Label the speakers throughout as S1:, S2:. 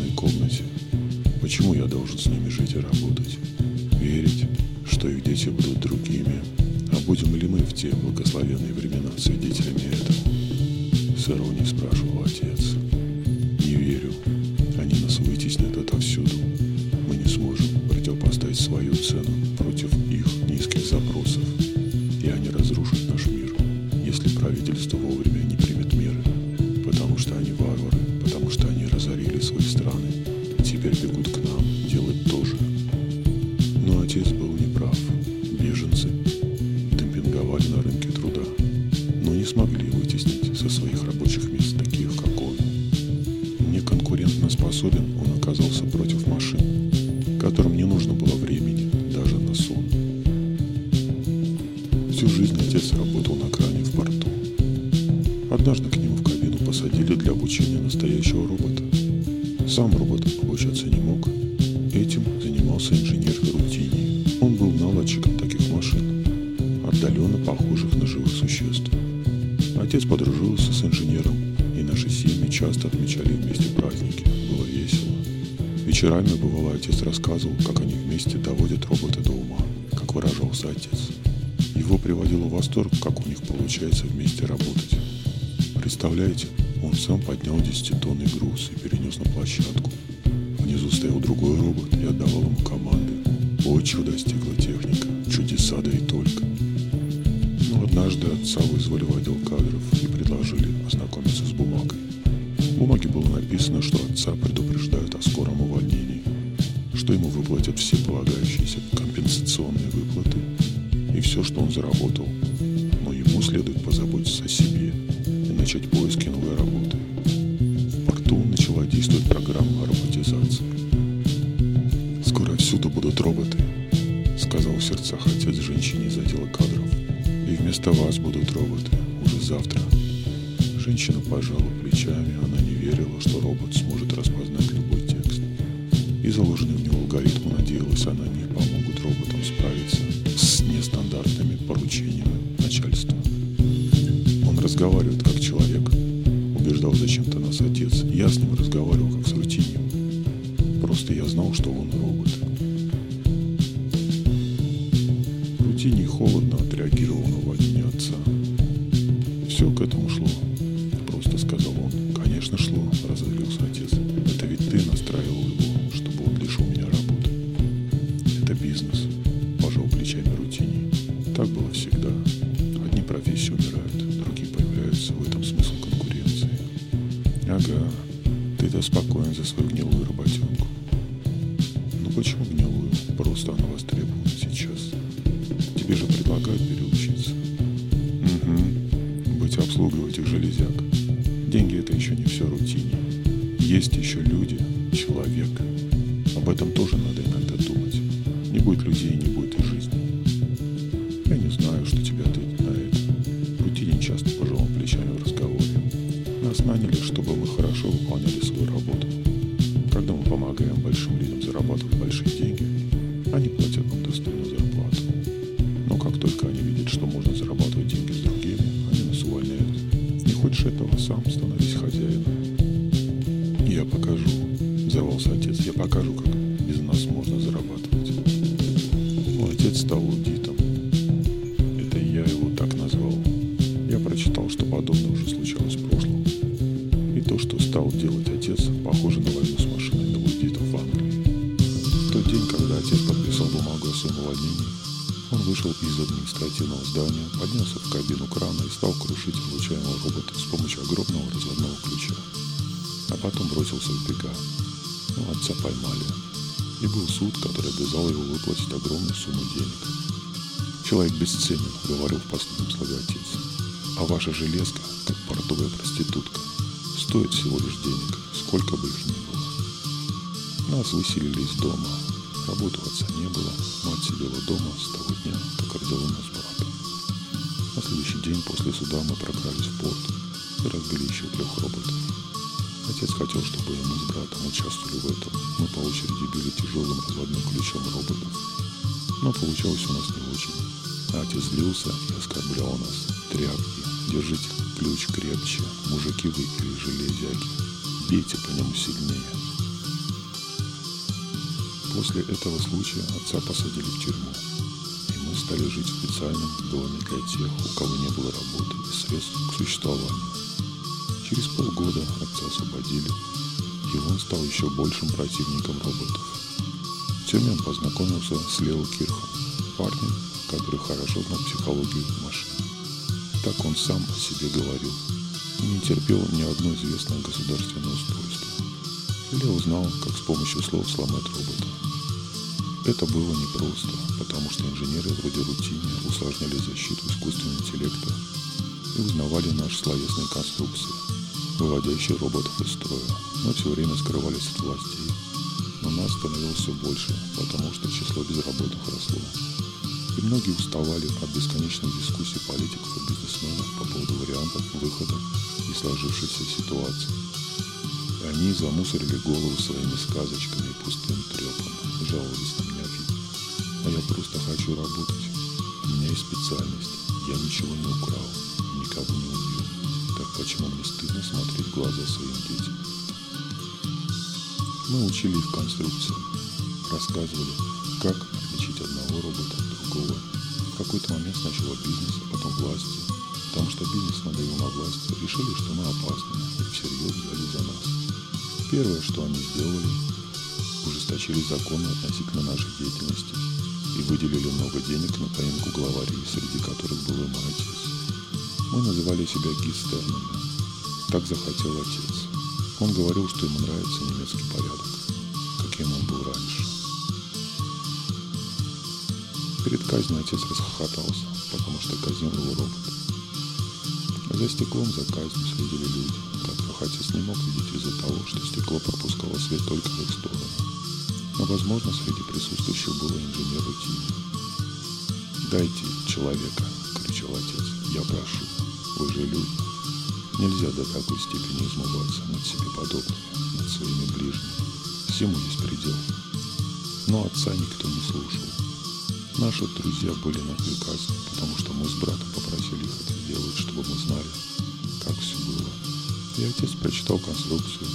S1: одной комнате. Почему я должен с ними жить и работать? Верить, что их дети будут другими. А будем ли мы в те благословенные времена свидетелями этого? С иронией спрашивал отец. Не верю. Они нас вытеснят отовсюду. Мы не сможем противопоставить свою цену Всю жизнь отец работал на кране в порту. Однажды к нему в кабину посадили для обучения настоящего робота. Сам робот обучаться не мог. Этим занимался инженер Рутини. Он был наладчиком таких машин, отдаленно похожих на живых существ. Отец подружился с инженером, и наши семьи часто отмечали вместе праздники. Было весело. Вечерами, бывало, отец рассказывал, как они вместе доводят робота до ума, как выражался отец. Его приводило в восторг, как у них получается вместе работать. Представляете, он сам поднял десятитонный груз и перенес на площадку. Внизу стоял другой робот и отдавал ему команды. О, чудо достигла техника, чудеса да и только. Но однажды отца вызвали в отдел кадров и предложили ознакомиться с бумагой. В бумаге было написано, что отца предупреждают о скором увольнении, что ему выплатят все полагающиеся компенсационные выплаты и все, что он заработал. Но ему следует позаботиться о себе и начать поиски новой работы. В порту начала действовать программа роботизации. «Скоро всюду будут роботы», — сказал в сердцах отец женщине из отдела кадров. «И вместо вас будут роботы уже завтра». Женщина пожала плечами, она не верила, что робот сможет распознать любой текст. И заложенный в него алгоритм надеялась, она не помогут роботам справиться с нестандартными поручениями начальства. Он разговаривает как человек, убеждал зачем-то нас отец. Я с ним разговаривал как с рутинью. Просто я знал, что он робот. Рутиний холодно отреагировал на увольнение отца. Все к этому шло. Просто сказал он. Конечно, шло, ты-то спокоен за свою гнилую работенку. Ну почему гнилую? Просто она востребована сейчас. Тебе же предлагают переучиться. Угу. Быть обслугой этих железяк. Деньги это еще не все рутине. Есть еще люди, человек. Об этом тоже надо иногда думать. Не будет людей, не будет и жизни. Я не знаю, хорошо выполняли свою работу. Когда мы помогаем большим людям зарабатывать большие деньги, они платят нам достойную зарплату. Но как только они видят, что можно зарабатывать деньги с другими, они нас увольняют. Не хочешь этого, сам становись хозяином. Я покажу, взорвался отец, я покажу, как без нас можно зарабатывать. Мой отец стал стал делать отец, похоже на войну с машиной аудитов в Англии. В тот день, когда отец подписал бумагу о своем увольнении, он вышел из административного здания, поднялся в кабину крана и стал крушить излучаемого робота с помощью огромного разводного ключа. А потом бросился в бега. Но отца поймали. И был суд, который обязал его выплатить огромную сумму денег. Человек бесценен, говорил в последнем слове отец. А ваша железка, как портовая проститутка, стоит всего лишь денег, сколько бы их ни было. Нас выселили из дома. Работы отца не было. Мать сидела дома с того дня, как родила нас брата. На следующий день после суда мы прокрались в порт и разбили еще трех роботов. Отец хотел, чтобы мы с братом участвовали в этом. Мы по очереди били тяжелым разводным ключом роботов. Но получалось у нас не очень. Отец злился и оскорблял нас. Тряпки, держите ключ крепче, мужики вы или железяки. бейте по нему сильнее. После этого случая отца посадили в тюрьму, и мы стали жить в специальном доме для тех, у кого не было работы и средств к существованию. Через полгода отца освободили, и он стал еще большим противником роботов. В тюрьме познакомился с Лео Кирхом, парнем, который хорошо знал психологию машин. Так он сам о себе говорил. Не терпел ни одно известное государственное устройство. Лео знал, как с помощью слов сломать робота. Это было непросто, потому что инженеры вроде рутине усложняли защиту искусственного интеллекта и узнавали наши словесные конструкции, выводящие роботов из строя, но все время скрывались от властей. Но нас становилось все больше, потому что число безработных росло. И многие уставали от бесконечных дискуссий политиков и бизнесменов по поводу вариантов выхода из сложившейся ситуации. И они замусорили голову своими сказочками и пустым трепом, жаловались на меня обидно. А я просто хочу работать. У меня есть специальность. Я ничего не украл, никого не убил. Так почему мне стыдно смотреть в глаза своим детям? Мы учили их конструкции, рассказывали, как отличить одного робота другого. В какой-то момент сначала а потом власти. Потому что бизнес надоел на власти, решили, что мы опасны и всерьез взяли за нас. Первое, что они сделали, ужесточили законы относительно нашей деятельности и выделили много денег на поимку главарей, среди которых был и мой отец. Мы называли себя гистернами. Так захотел отец. Он говорил, что ему нравится немецкий порядок, Перед казнью отец расхохотался, потому что казнил его робот. За стеклом за казнью следили люди, которых отец не мог видеть из-за того, что стекло пропускало свет только в их сторону. Но, возможно, среди присутствующих был инженер рутине. «Дайте человека!» — кричал отец. «Я прошу, вы же люди. Нельзя до такой степени измываться над себе подобными, над своими ближними. Всему есть предел». Но отца никто не слушал. Наши друзья были на приказе, потому что мы с братом попросили их это сделать, чтобы мы знали, как все было. И отец прочитал конструкцию,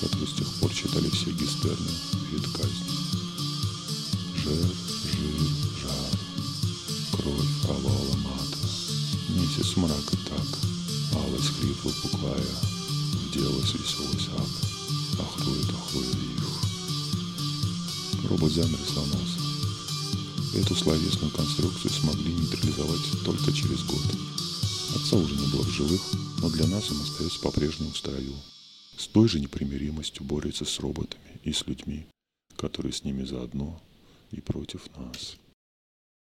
S1: которую с тех пор читали все гистерны перед казнью. Жир, жир, жар, кровь алала мата, месяц мрак и так, алость хрипло пуклая, вделась веселый сад, охрует, охрует их. Робот замер и сломался. Эту словесную конструкцию смогли нейтрализовать только через год. Отца уже не было в живых, но для нас он остается по-прежнему в строю. С той же непримиримостью борется с роботами и с людьми, которые с ними заодно и против нас.